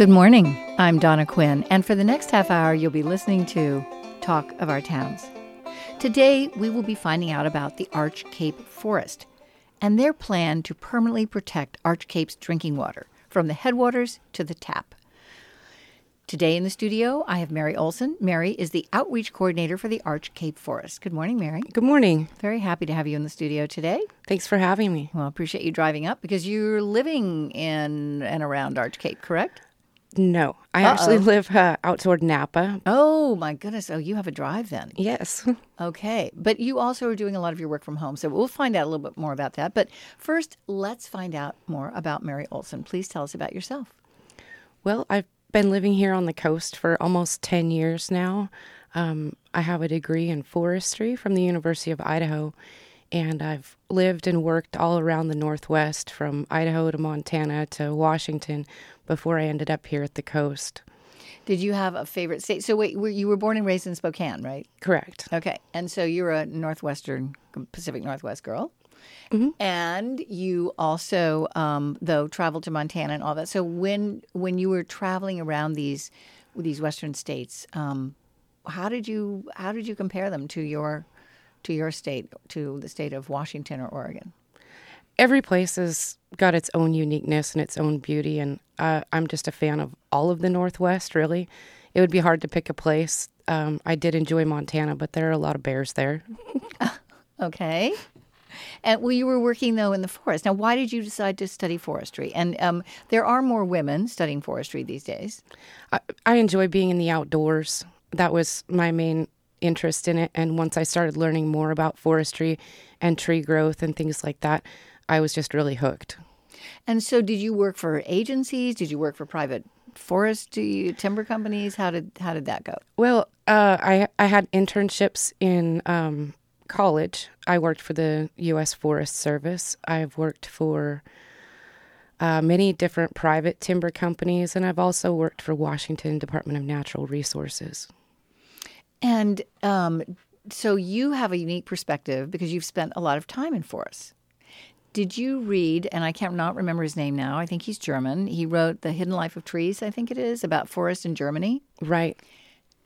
Good morning. I'm Donna Quinn, and for the next half hour, you'll be listening to Talk of Our Towns. Today, we will be finding out about the Arch Cape Forest and their plan to permanently protect Arch Cape's drinking water from the headwaters to the tap. Today in the studio, I have Mary Olson. Mary is the outreach coordinator for the Arch Cape Forest. Good morning, Mary. Good morning. Very happy to have you in the studio today. Thanks for having me. Well, I appreciate you driving up because you're living in and around Arch Cape, correct? No, I actually live uh, out toward Knappa. Oh, my goodness. Oh, you have a drive then. Yes. Okay. But you also are doing a lot of your work from home. So we'll find out a little bit more about that. But first, let's find out more about Mary Olson. Please tell us about yourself. Well, I've been living here on the coast for almost 10 years now. Um, I have a degree in forestry from the University of Idaho, and I've lived and worked all around the Northwest from Idaho to Montana to Washington before I ended up here at the coast. Did you have a favorite state? So wait, you were born and raised in Spokane, right? Correct. Okay. And so you're a Northwestern, Pacific Northwest girl. And you also, um, though, traveled to Montana and all that. So when when you were traveling around these these Western states, um, how did you how did you compare them to your to your state, to the state of Washington or Oregon? Every place has got its own uniqueness and its own beauty, and uh, I'm just a fan of all of the Northwest, really. It would be hard to pick a place. Um, I did enjoy Montana, but there are a lot of bears there. Okay. And well, you were working though in the forest. Now, why did you decide to study forestry? And um, there are more women studying forestry these days. I, I enjoy being in the outdoors. That was my main interest in it. And once I started learning more about forestry and tree growth and things like that, I was just really hooked. And so, did you work for agencies? Did you work for private forestry timber companies? How did how did that go? Well, uh, I I had internships in um, college. I worked for the U.S. Forest Service. I've worked for uh, many different private timber companies, and I've also worked for Washington Department of Natural Resources. And um, so, you have a unique perspective because you've spent a lot of time in forests. Did you read? And I can't not remember his name now. I think he's German. He wrote *The Hidden Life of Trees*. I think it is about forests in Germany. Right.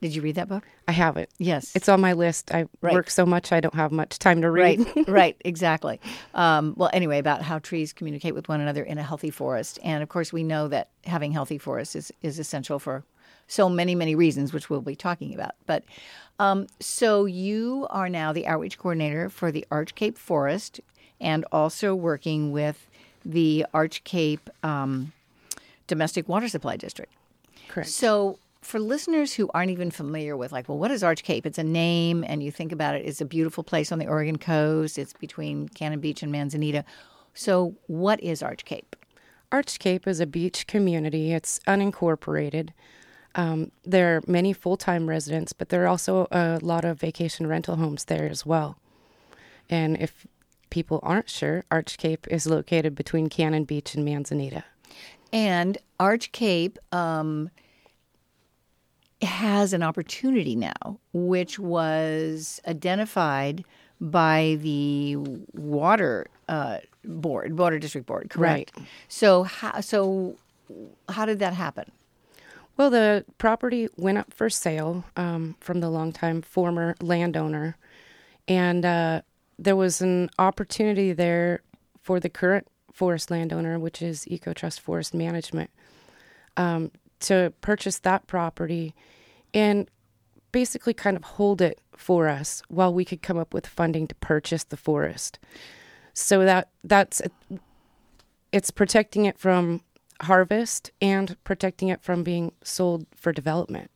Did you read that book? I have it. Yes. It's on my list. I Right. work so much I don't have much time to read. Right, right, exactly. Um, well, anyway, about how trees communicate with one another in a healthy forest, and of course, we know that having healthy forests is is essential for so many many reasons, which we'll be talking about. But um, so you are now the outreach coordinator for the Arch Cape Forest, and also working with the Arch Cape um, Domestic Water Supply District. Correct. So, for listeners who aren't even familiar with, like, well, what is Arch Cape? It's a name, and you think about it, it's a beautiful place on the Oregon coast. It's between Cannon Beach and Manzanita. So, what is Arch Cape? Arch Cape is a beach community. It's unincorporated. Um, there are many full time residents, but there are also a lot of vacation rental homes there as well. And if people aren't sure, Arch Cape is located between Cannon Beach and Manzanita. And Arch Cape um, has an opportunity now, which was identified by the water uh, board, water district board, correct? Right. So, how, so how did that happen? Well, the property went up for sale um, from the longtime former landowner, and uh, there was an opportunity there for the current forest landowner, which is EcoTrust Forest Management, um, to purchase that property and basically kind of hold it for us while we could come up with funding to purchase the forest. So that that's it's protecting it from harvest and protecting it from being sold for development.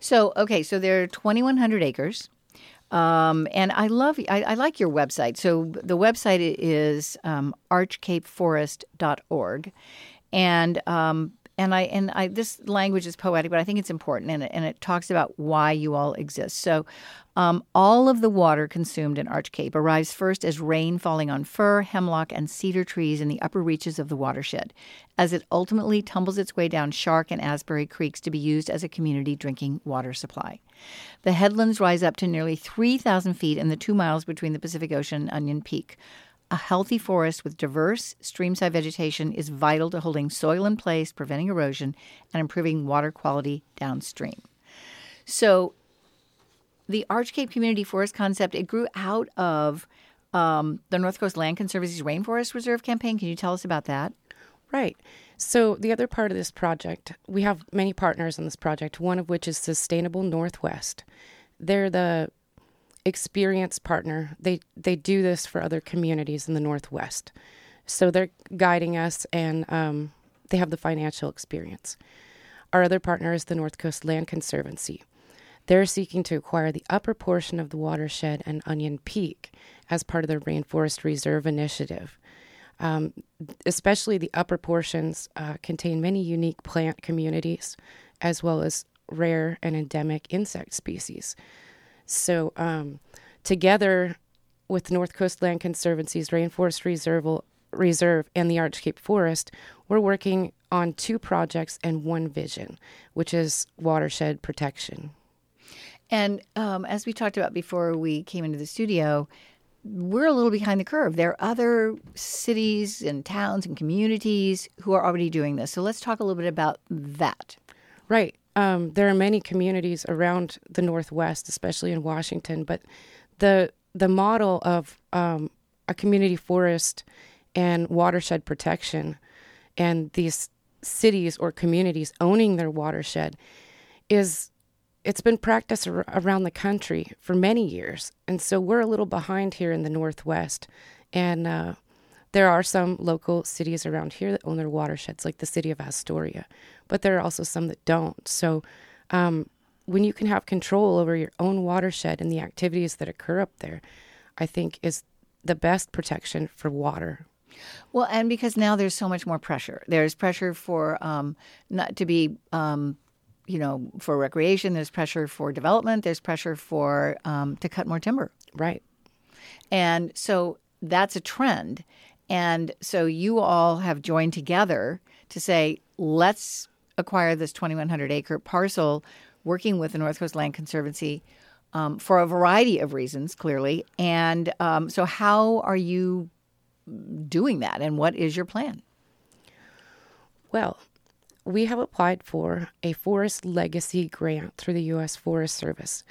So, okay, so there are 2,100 acres. Um, and I love, I, I like your website. So the website is um, archcapeforest.org. And, um, and I, and I, this language is poetic, but I think it's important and it, and it talks about why you all exist. So, um, all of the water consumed in Arch Cape arrives first as rain falling on fir, hemlock, and cedar trees in the upper reaches of the watershed, as it ultimately tumbles its way down Shark and Asbury creeks to be used as a community drinking water supply. The headlands rise up to nearly 3,000 feet in the two miles between the Pacific Ocean and Onion Peak. a healthy forest with diverse streamside vegetation is vital to holding soil in place, preventing erosion, and improving water quality downstream. So, the Arch Cape Community Forest concept it grew out of um, the North Coast Land Conservancy's Rainforest Reserve campaign. Can you tell us about that? Right. So, the other part of this project, we have many partners on this project, one of which is Sustainable Northwest. They're the experienced partner. They they do this for other communities in the Northwest, so they're guiding us, and um, they have the financial experience. Our other partner is the North Coast Land Conservancy. They're seeking to acquire the upper portion of the watershed and Onion Peak as part of the Rainforest Reserve Initiative. Um, especially the upper portions uh, contain many unique plant communities as well as rare and endemic insect species. So, um, together with North Coast Land Conservancy's Rainforest Reserve, Reserve and the Arch Cape Forest, we're working on two projects and one vision, which is watershed protection. And um, as we talked about before we came into the studio, we're a little behind the curve. There are other cities and towns and communities who are already doing this. So let's talk a little bit about that. Right. Um, there are many communities around the Northwest, especially in Washington, but the the model of um, a community forest and watershed protection, and these cities or communities owning their watershed, is it's been practiced ar- around the country for many years, and so we're a little behind here in the Northwest, and uh, there are some local cities around here that own their watersheds, like the city of Astoria, but there are also some that don't. So, um, when you can have control over your own watershed and the activities that occur up there, I think is the best protection for water. Well, and because now there's so much more pressure. There's pressure for um, not to be, um, you know, for recreation. There's pressure for development. There's pressure for um, to cut more timber. Right. And so that's a trend. And so you all have joined together to say, let's acquire this 2,100 acre parcel, working with the North Coast Land Conservancy um, for a variety of reasons, clearly. And um, so, how are you doing that, and what is your plan? Well, we have applied for a Forest Legacy grant through the U.S. Forest Service.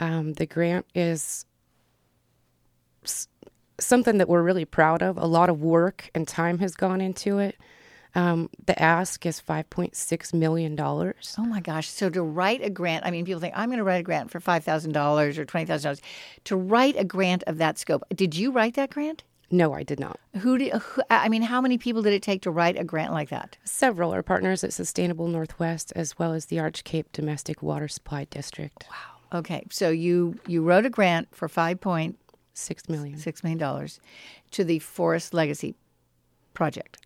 Um, the grant is something that we're really proud of. A lot of work and time has gone into it. Um, the ask is $5.6 million. Oh my gosh. So to write a grant, I mean, people think, I'm going to write a grant for $5,000 or $20,000. To write a grant of that scope, did you write that grant? No, I did not. Who did? Who, I mean, how many people did it take to write a grant like that? Several. Our partners at Sustainable Northwest, as well as the Arch Cape Domestic Water Supply District. Wow. Okay, so you you wrote a grant for five point Six million. six million dollars to the Forest Legacy project,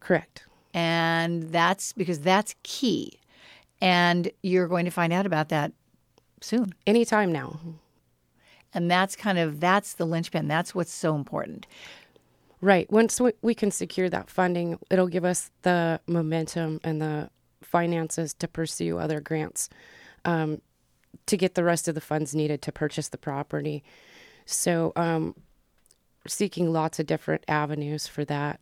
Correct. and that's because that's key, and you're going to find out about that soon. Anytime now. And that's kind of that's the linchpin. That's what's so important. Right. Once we- we can secure that funding, it'll give us the momentum and the finances to pursue other grants um, to get the rest of the funds needed to purchase the property. So, um, seeking lots of different avenues for that.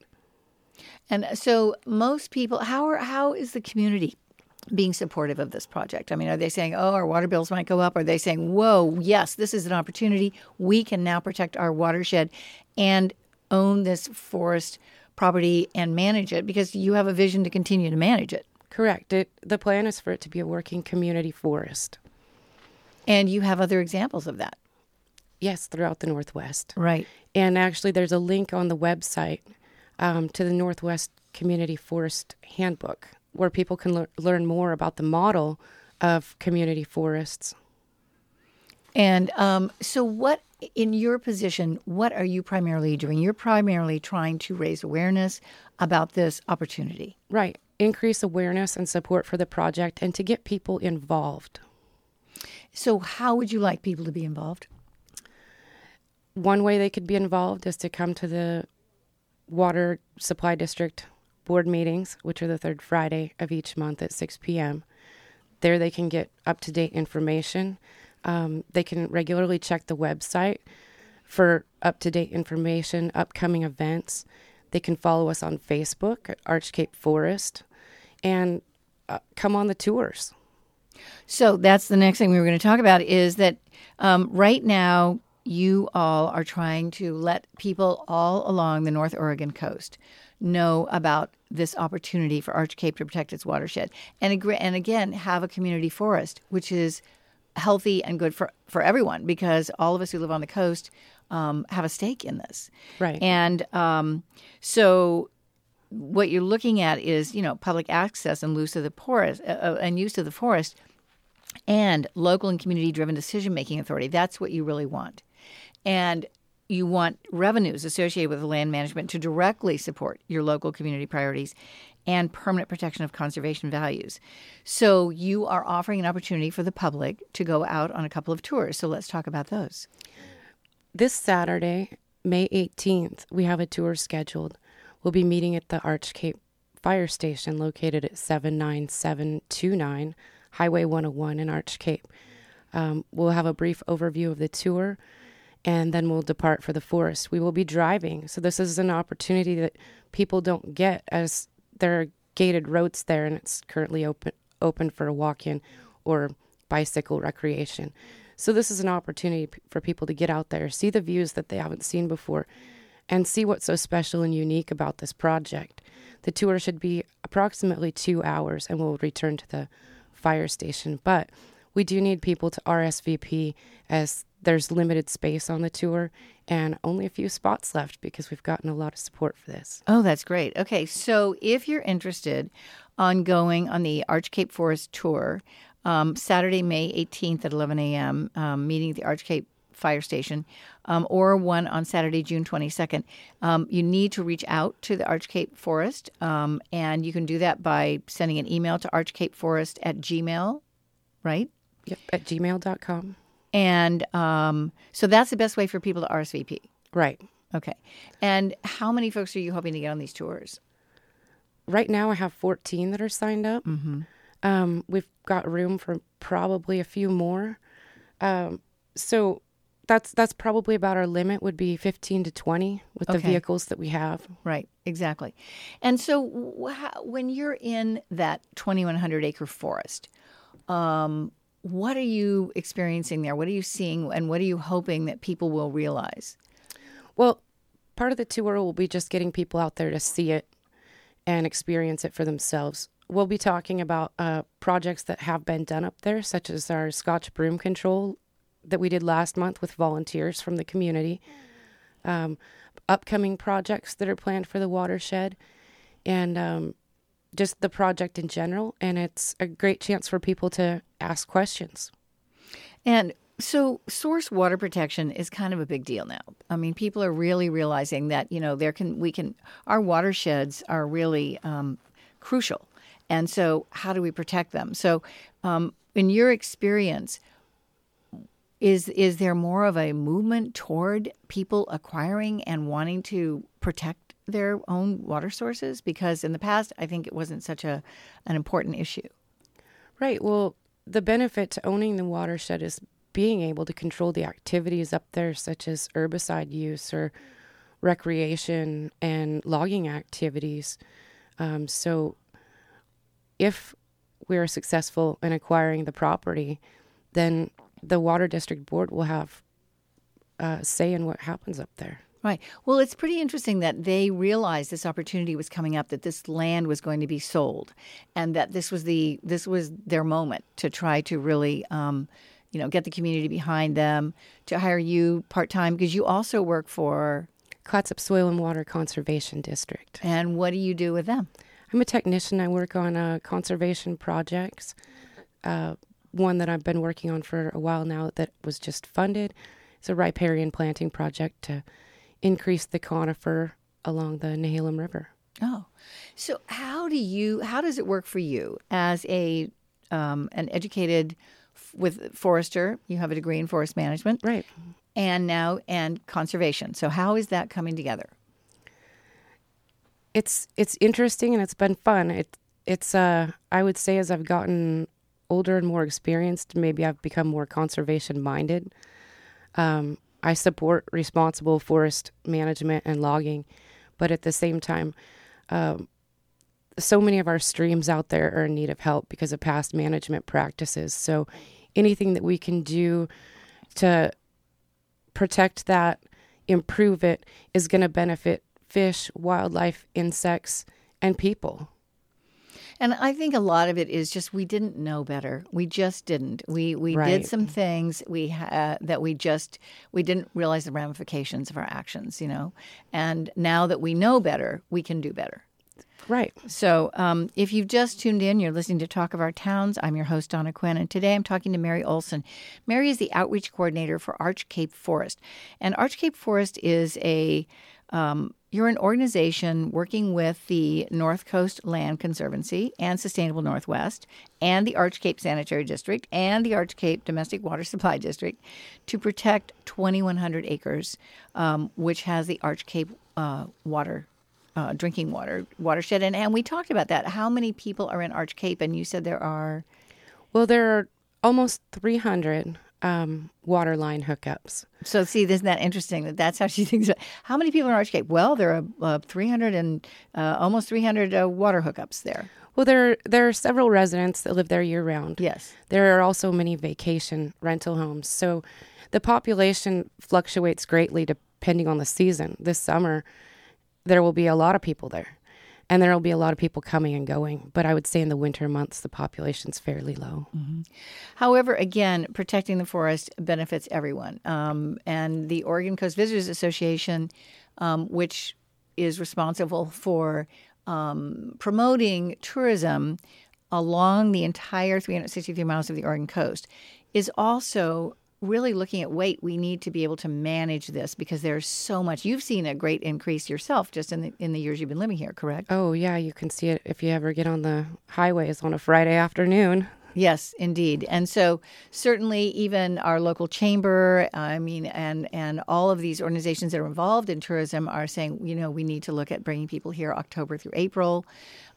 And so most people, how are how is the community being supportive of this project? I mean, are they saying, "Oh, our water bills might go up"? Are they saying, "Whoa, yes, this is an opportunity. We can now protect our watershed and own this forest property and manage it because you have a vision to continue to manage it." Correct. It, the plan is for it to be a working community forest. And you have other examples of that. Yes, throughout the Northwest. Right. And actually, there's a link on the website um, to the Northwest Community Forest Handbook where people can lear- learn more about the model of community forests. And um, so, what in your position, what are you primarily doing? You're primarily trying to raise awareness about this opportunity. Right. Increase awareness and support for the project and to get people involved. So, how would you like people to be involved? One way they could be involved is to come to the Water Supply District board meetings, which are the third Friday of each month at 6 p.m. There they can get up to date information. Um, they can regularly check the website for up to date information, upcoming events. They can follow us on Facebook at Arch Cape Forest and uh, come on the tours. So that's the next thing we were going to talk about is that um, right now you all are trying to let people all along the North Oregon coast know about this opportunity for Arch Cape to protect its watershed, and and again have a community forest, which is healthy and good for for everyone because all of us who live on the coast um, have a stake in this, Right. And um, so what you're looking at is you know public access and use of the forest uh, uh, and use of the forest and local and community driven decision making authority. That's what you really want. And you want revenues associated with land management to directly support your local community priorities and permanent protection of conservation values so you are offering an opportunity for the public to go out on a couple of tours so let's talk about those This Saturday, May 18th, we have a tour scheduled. We'll be meeting at the Arch Cape Fire Station located at 79729 Highway 101 in Arch Cape. Um, we'll have a brief overview of the tour and then we'll depart for the forest. We will be driving, so this is an opportunity that people don't get as there are gated roads there and it's currently open open for a walk-in or bicycle recreation. So this is an opportunity for people to get out there, see the views that they haven't seen before, and see what's so special and unique about this project. The tour should be approximately two hours, and we'll return to the fire station. But we do need people to RSVP as there's limited space on the tour and only a few spots left because we've gotten a lot of support for this. Oh, that's great. Okay, so if you're interested on going on the Arch Cape Forest tour, um, Saturday, May 18th at 11 a.m., um, meeting at the Arch Cape Fire Station, um, or one on Saturday, June 22nd, um, you need to reach out to the Arch Cape Forest, um, and you can do that by sending an email to archcapeforest at gmail, right? Yep, at gmail.com. And um, so that's the best way for people to RSVP. Right. Okay. And how many folks are you hoping to get on these tours? right now I have 14 that are signed up. Mm-hmm. Um, we've got room for probably a few more. Um, so that's that's probably about our limit would be 15 to 20 with the vehicles that we have. Right, exactly. And so wh- when you're in that 2,100 acre forest, um, what are you experiencing there? What are you seeing and what are you hoping that people will realize? Well, part of the tour will be just getting people out there to see it and experience it for themselves. We'll be talking about uh, projects that have been done up there, such as our Scotch broom control that we did last month with volunteers from the community, um, upcoming projects that are planned for the watershed, and um, just the project in general. And it's a great chance for people to ask questions. And so source water protection is kind of a big deal now. I mean, people are really realizing that, you know, there can, we can, our watersheds are really um, crucial. And so how do we protect them? So um, in your experience, is is there more of a movement toward people acquiring and wanting to protect their own water sources? Because in the past, I think it wasn't such a an important issue. Right. Well, the benefit to owning the watershed is being able to control the activities up there, such as herbicide use or recreation and logging activities. Um, so, if we're successful in acquiring the property, then the water district board will have uh, say in what happens up there. Right. Well, it's pretty interesting that they realized this opportunity was coming up, that this land was going to be sold, and that this was the this was their moment to try to really, um, you know, get the community behind them, to hire you part time because you also work for. Clatsop Soil and Water Conservation District. And what do you do with them? I'm a technician. I work on uh, conservation projects. Uh, one that I've been working on for a while now that was just funded. It's a riparian planting project to increase the conifer along the Nehalem River. Oh, so how do you? How does it work for you as a um, an educated f- with forester? You have a degree in forest management, Right. and now and conservation. So how is that coming together? It's it's interesting and it's been fun. It it's uh I would say as I've gotten older and more experienced, maybe I've become more conservation minded. Um, I support responsible forest management and logging, but at the same time, um, so many of our streams out there are in need of help because of past management practices. So anything that we can do to protect that, improve it, is going to benefit fish, wildlife, insects, and people. And I think a lot of it is just we didn't know better. We just didn't. We we Right. did some things we ha- that we just we didn't realize the ramifications of our actions. You know, and now that we know better, we can do better. Right. So, um, if you've just tuned in, you're listening to Talk of Our Towns. I'm your host, Donna Quinn, and today I'm talking to Mary Olson. Mary is the outreach coordinator for Arch Cape Forest. And Arch Cape Forest is a um, you're an organization working with the North Coast Land Conservancy and Sustainable Northwest and the Arch Cape Sanitary District and the Arch Cape Domestic Water Supply District to protect 2,100 acres, um, which has the Arch Cape uh, water uh, drinking water watershed. And, and we talked about that. How many people are in Arch Cape? And you said there are. Well, there are almost 300 um, water line hookups. So see, isn't that interesting? That that's how she thinks. About, how many people are in Arch Cape? Well, there are uh, 300 and uh, almost 300 uh, water hookups there. Well, there there are several residents that live there year round. Yes. There are also many vacation rental homes. So the population fluctuates greatly depending on the season. This summer, there will be a lot of people there, and there will be a lot of people coming and going. But I would say in the winter months, the population's fairly low. However, again, protecting the forest benefits everyone. Um, and the Oregon Coast Visitors Association, um, which is responsible for um, promoting tourism along the entire 363 miles of the Oregon coast, is also really looking at weight, we need to be able to manage this because there's so much you've seen a great increase yourself just in the in the years you've been living here correct Oh yeah, you can see it if you ever get on the highways on a Friday afternoon. Yes, indeed. And so certainly even our local chamber, I mean, and and all of these organizations that are involved in tourism are saying, you know, we need to look at bringing people here October through April,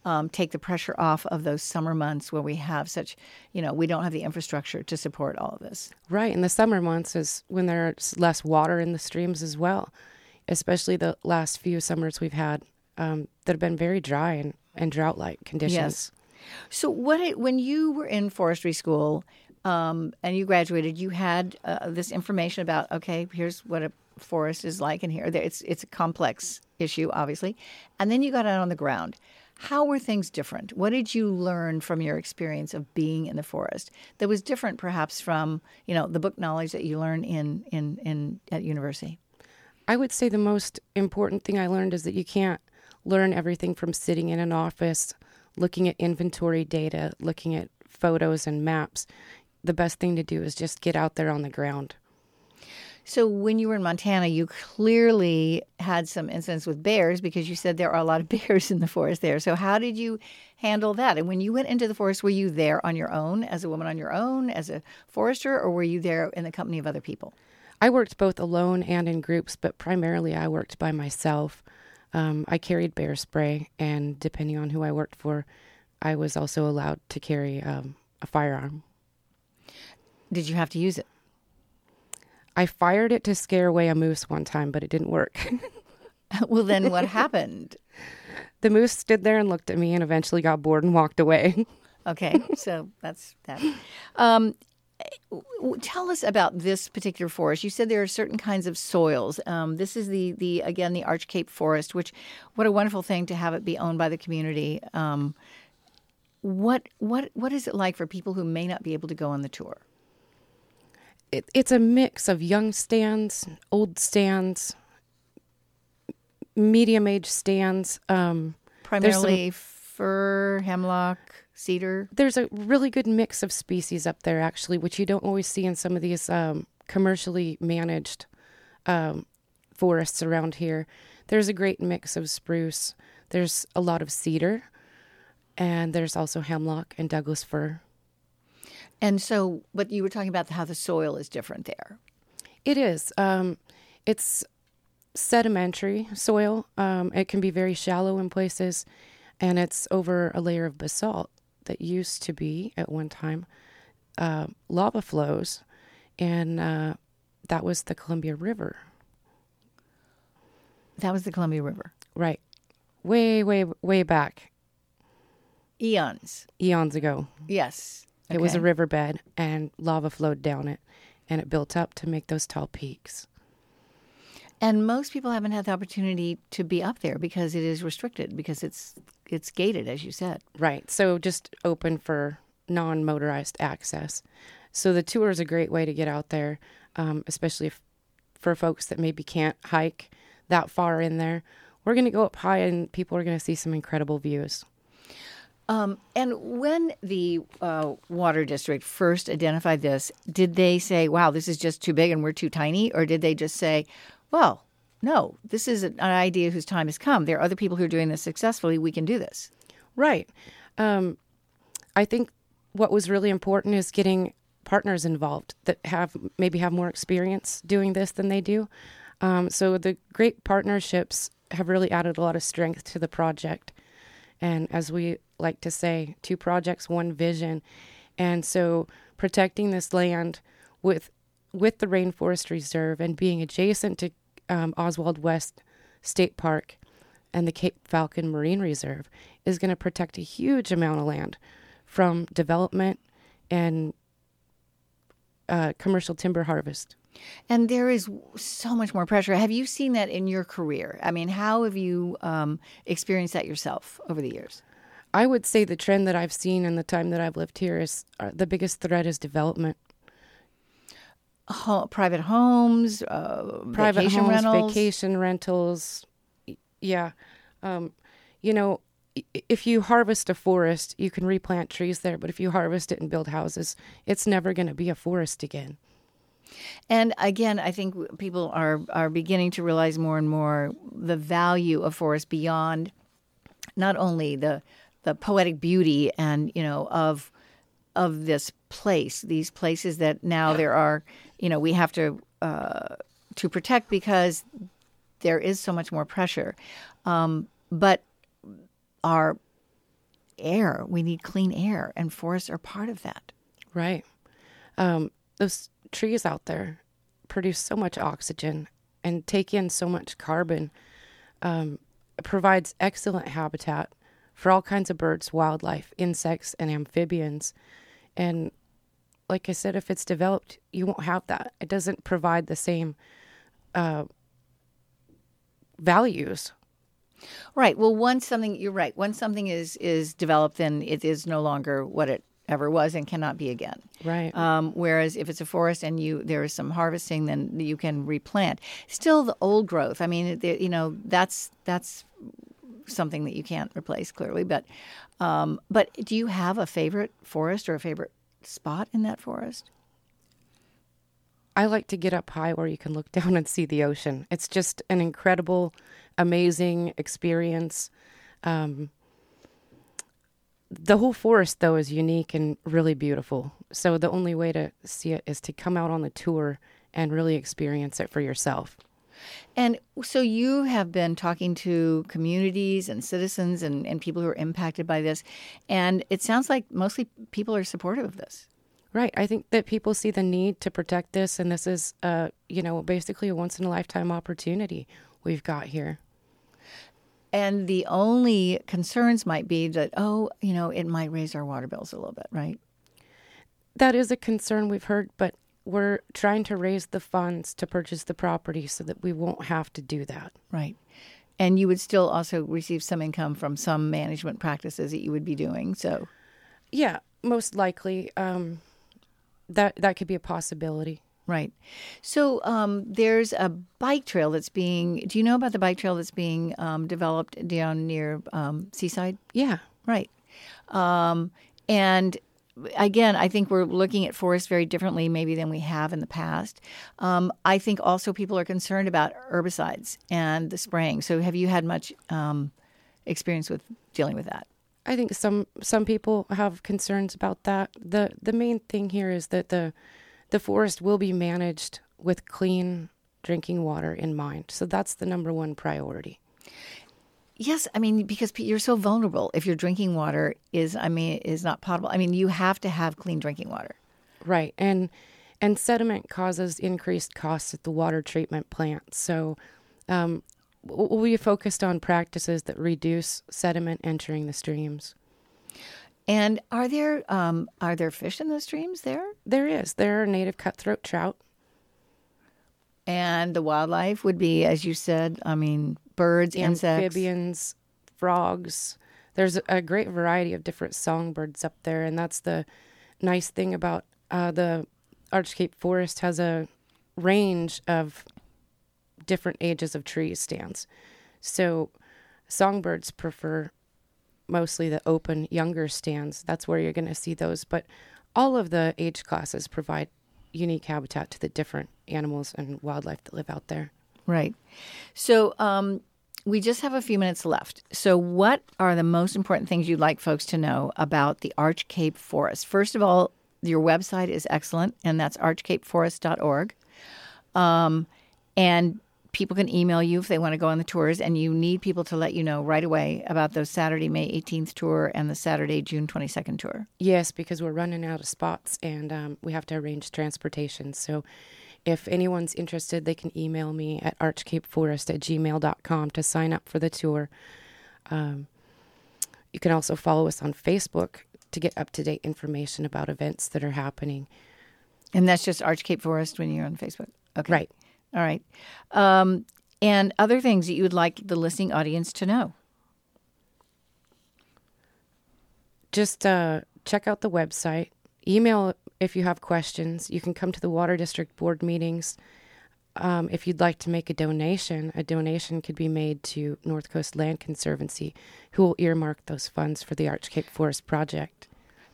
um, take the pressure off of those summer months where we have such, you know, we don't have the infrastructure to support all of this. Right, And the summer months is when there's less water in the streams as well, especially the last few summers we've had um, that have been very dry and, and drought-like conditions. Yes. So what when you were in forestry school um, and you graduated, you had uh, this information about okay, here's what a forest is like, and here it's it's a complex issue, obviously, and then you got out on the ground. How were things different? What did you learn from your experience of being in the forest that was different, perhaps, from you know the book knowledge that you learn in in, in at university? I would say the most important thing I learned is that you can't learn everything from sitting in an office, looking at inventory data, looking at photos and maps. The best thing to do is just get out there on the ground. So when you were in Montana, you clearly had some incidents with bears because you said there are a lot of bears in the forest there. So how did you handle that? And when you went into the forest, were you there on your own, as a woman on your own, as a forester, or were you there in the company of other people? I worked both alone and in groups, but primarily I worked by myself. Um, I carried bear spray, and depending on who I worked for, I was also allowed to carry um, a firearm. Did you have to use it? I fired it to scare away a moose one time, but it didn't work. well, then what happened? the moose stood there and looked at me and eventually got bored and walked away. Okay, so that's that. Um, tell us about this particular forest. You said there are certain kinds of soils. Um, this is the the again the Arch Cape Forest, which what a wonderful thing to have it be owned by the community. Um, what what what is it like for people who may not be able to go on the tour? it, it's a mix of young stands, old stands, medium age stands. Um, Primarily fir, hemlock, cedar. there's a really good mix of species up there, actually, which you don't always see in some of these um, commercially managed um, forests around here. There's a great mix of spruce. There's a lot of cedar, and there's also hemlock and Douglas fir. And so, but you were talking about how the soil is different there. It is. Um, it's sedimentary soil. Um, it can be very shallow in places, and it's over a layer of basalt that used to be at one time uh, lava flows, and uh, that was the Columbia River. That was the Columbia River. Right. Way, way, way back, Eons. eons ago. Yes. It was a riverbed and lava flowed down it and it built up to make those tall peaks. And most people haven't had the opportunity to be up there because it is restricted because it's it's gated, as you said. Right. So just open for non motorized access. So the tour is a great way to get out there, um, especially if, for folks that maybe can't hike that far in there. We're going to go up high and people are going to see some incredible views. Um, and when the uh, water district first identified this, did they say, "Wow, this is just too big and we're too tiny," or did they just say, "Well, no, this is an idea whose time has come. There are other people who are doing this successfully. We can do this." Right. Um, I think what was really important is getting partners involved that have maybe have more experience doing this than they do. Um, so the great partnerships have really added a lot of strength to the project. And as we like to say, two projects, one vision. And so protecting this land with with the rainforest reserve and being adjacent to um, Oswald West State Park and the Cape Falcon Marine Reserve is going to protect a huge amount of land from development and uh, commercial timber harvest. And there is so much more pressure. Have you seen that in your career? I mean, how have you um, experienced that yourself over the years? I would say the trend that I've seen in the time that I've lived here is uh, the biggest threat is development. Ho- private homes, uh, Private vacation homes, rentals. vacation rentals. Yeah. Um, you know, if you harvest a forest, you can replant trees there, but if you harvest it and build houses, it's never going to be a forest again. And again, I think people are are beginning to realize more and more the value of forest beyond not only the the poetic beauty and you know of of this place, these places that now there are, you know, we have to uh, to protect because there is so much more pressure, um, but our air, we need clean air, and forests are part of that. Right. Um, those trees out there produce so much oxygen and take in so much carbon. Um, it provides excellent habitat for all kinds of birds, wildlife, insects, and amphibians. And like I said, if it's developed, you won't have that. It doesn't provide the same uh, values. Right. Well, once something you're right. Once something is is developed, then it is no longer what it ever was and cannot be again. Right. Um, whereas if it's a forest and you there is some harvesting, then you can replant. Still, the old growth. I mean, the, you know, that's that's something that you can't replace clearly. But um, but do you have a favorite forest or a favorite spot in that forest? I like to get up high where you can look down and see the ocean. It's just an incredible, amazing experience. Um, the whole forest, though, is unique and really beautiful. So the only way to see it is to come out on the tour and really experience it for yourself. And so you have been talking to communities and citizens and, and people who are impacted by this. And it sounds like mostly people are supportive of this. Right. I think that people see the need to protect this, and this is, uh, you know, basically a once in a lifetime opportunity we've got here. And the only concerns might be that, oh, you know, it might raise our water bills a little bit, right? That is a concern we've heard, but we're trying to raise the funds to purchase the property so that we won't have to do that. Right. And you would still also receive some income from some management practices that you would be doing. So, Yeah, most likely. Um, that that could be a possibility. right. So, um, there's a bike trail that's being, do you know about the bike trail that's being um, developed down near um, Seaside? Yeah, Right. Um, and again, I think we're looking at forests very differently, maybe than we have in the past. Um, I think also people are concerned about herbicides and the spraying. So, have you had much um, experience with dealing with that? I think some some people have concerns about that. the The main thing here is that the the forest will be managed with clean drinking water in mind. So that's the number one priority. Yes, I mean because you're so vulnerable. If your drinking water is, I mean, is not potable. I mean, you have to have clean drinking water. Right. And And sediment causes increased costs at the water treatment plant. So um, we focused on practices that reduce sediment entering the streams. And are there um, are there fish in the streams there? There is. There are native cutthroat trout. And the wildlife would be, as you said, I mean, birds, insects, amphibians, frogs. There's a great variety of different songbirds up there, and that's the nice thing about uh, the Arch Cape Forest has a range of different ages of tree stands. So songbirds prefer mostly the open younger stands. That's where you're going to see those. But all of the age classes provide unique habitat to the different animals and wildlife that live out there. Right. So um, we just have a few minutes left. So, what are the most important things you'd like folks to know about the Arch Cape Forest? First of all, your website is excellent, and that's archcapeforest.org. Um, and people can email you if they want to go on the tours, and you need people to let you know right away about those Saturday, May 18th tour and the Saturday, June 22nd tour. Yes, because we're running out of spots and um, we have to arrange transportation. So if anyone's interested, they can email me at archcapeforest at gmail.com to sign up for the tour. Um, you can also follow us on Facebook to get up to date information about events that are happening. And that's just Arch Cape Forest when you're on Facebook. Okay. Right. All right. Um, and other things that you would like the listening audience to know? Just uh, check out the website. Email if you have questions. You can come to the Water District Board meetings. Um, if you'd like to make a donation, a donation could be made to North Coast Land Conservancy, who will earmark those funds for the Arch Cape Forest project.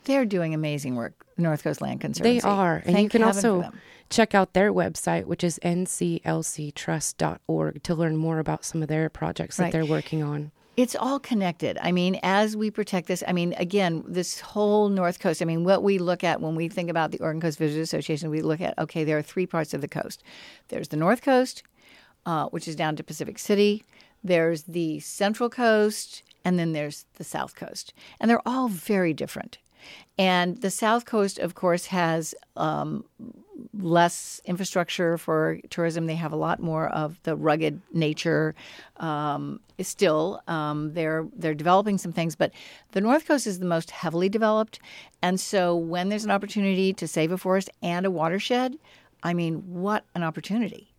They're doing amazing work, North Coast Land Conservancy. They are. and you can also check out their website, which is nclctrust.org, to learn more about some of their projects right. that they're working on. It's all connected. I mean, as we protect this, I mean, again, this whole North Coast, I mean, what we look at when we think about the Oregon Coast Visitors Association, we look at, okay, there are three parts of the coast there's the North Coast, uh, which is down to Pacific City, there's the Central Coast, and then there's the South Coast. And they're all very different. And the South Coast, of course, has um, less infrastructure for tourism. They have a lot more of the rugged nature. Um, still, um, they're they're developing some things, but the North Coast is the most heavily developed. And so, when there's an opportunity to save a forest and a watershed, I mean, what an opportunity!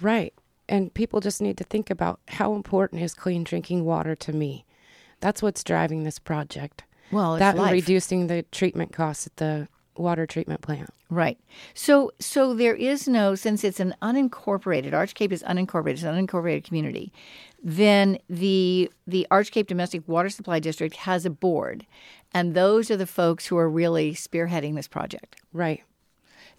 Right, and people just need to think about how important is clean drinking water to me. That's what's driving this project. Well, that life. reducing the treatment costs at the water treatment plant. Right. So so there is no since it's an unincorporated Arch Cape is unincorporated, it's an unincorporated community, then the the Arch Cape Domestic Water Supply District has a board. And those are the folks who are really spearheading this project. Right.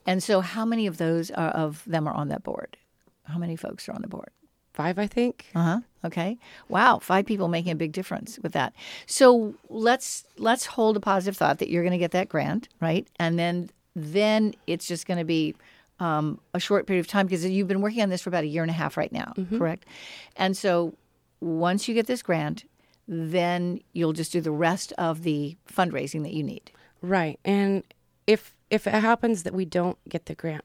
And so how many of those are, of them are on that board? How many folks are on the board? Five, I think. Uh huh. Okay. Wow, five people making a big difference with that. So let's let's hold a positive thought that you're going to get that grant, right? And then then it's just going to be um, a short period of time because you've been working on this for about a year and a half right now, mm-hmm. correct? And so once you get this grant, then you'll just do the rest of the fundraising that you need. Right. And if if it happens that we don't get the grant,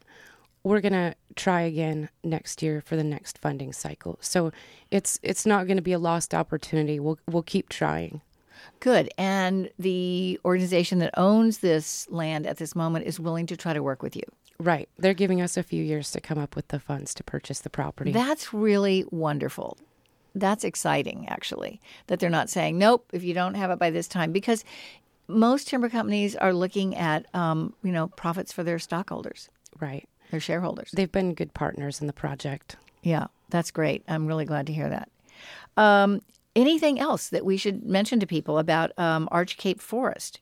we're going to try again next year for the next funding cycle. So it's it's not going to be a lost opportunity. We'll we'll keep trying. Good. And the organization that owns this land at this moment is willing to try to work with you. Right. They're giving us a few years to come up with the funds to purchase the property. That's really wonderful. That's exciting, actually, that they're not saying, nope, if you don't have it by this time, because most timber companies are looking at, um, you know, profits for their stockholders. Right. Their shareholders. They've been good partners in the project. Yeah, that's great. I'm really glad to hear that. Um, anything else that we should mention to people about um, Arch Cape Forest?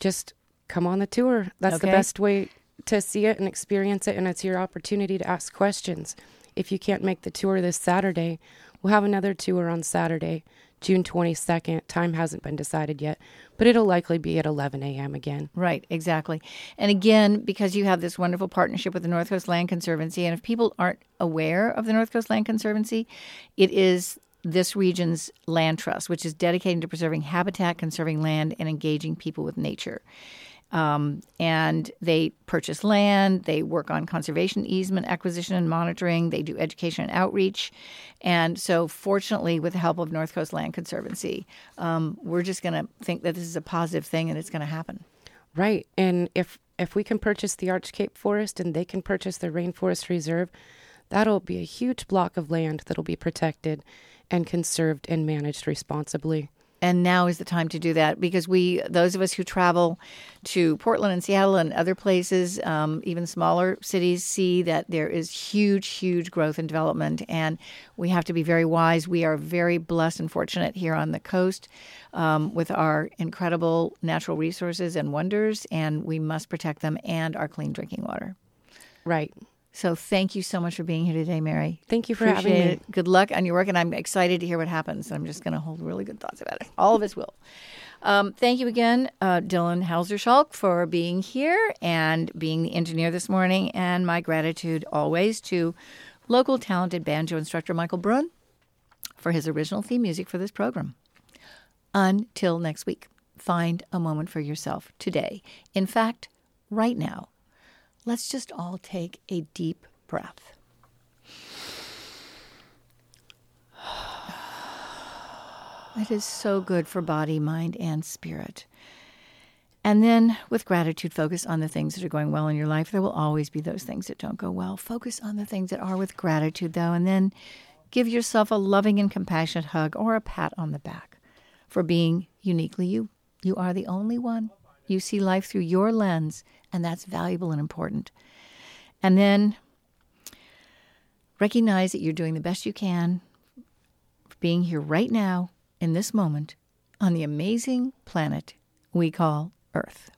Just come on the tour. That's okay. the best way to see it and experience it, and it's your opportunity to ask questions. If you can't make the tour this Saturday, we'll have another tour on Saturday June 22nd. Time hasn't been decided yet, but it'll likely be at 11 a.m. again. Right, exactly. And again, because you have this wonderful partnership with the North Coast Land Conservancy, and if people aren't aware of the North Coast Land Conservancy, it is this region's land trust, which is dedicated to preserving habitat, conserving land, and engaging people with nature. Um, and they purchase land, they work on conservation easement acquisition and monitoring, they do education and outreach. And so, fortunately, with the help of North Coast Land Conservancy, um, we're just going to think that this is a positive thing and it's going to happen. Right. And if if we can purchase the Arch Cape Forest and they can purchase the Rainforest Reserve, that'll be a huge block of land that'll be protected and conserved and managed responsibly and now is the time to do that because we those of us who travel to portland and seattle and other places um, even smaller cities see that there is huge huge growth and development. And we have to be very wise. We are very blessed and fortunate here on the coast um, with our incredible natural resources and wonders and we must protect them and our clean drinking water. Right so thank you so much for being here today, Mary. Thank you for Appreciate having me. It. Good luck on your work, and I'm excited to hear what happens. I'm just going to hold really good thoughts about it. All of us will. Um, thank you again, uh, Dylan Hauser for being here and being the engineer this morning. And my gratitude always to local talented banjo instructor Michael Brun for his original theme music for this program. Until next week, find a moment for yourself today. In fact, right now let's just all take a deep breath. It is so good for body, mind, and spirit. And then, with gratitude, focus on the things that are going well in your life. There will always be those things that don't go well. Focus on the things that are with gratitude, though, and then give yourself a loving and compassionate hug or a pat on the back for being uniquely you. You are the only one. You see life through your lens, and that's valuable and important. And then recognize that you're doing the best you can, being here right now in this moment on the amazing planet we call Earth.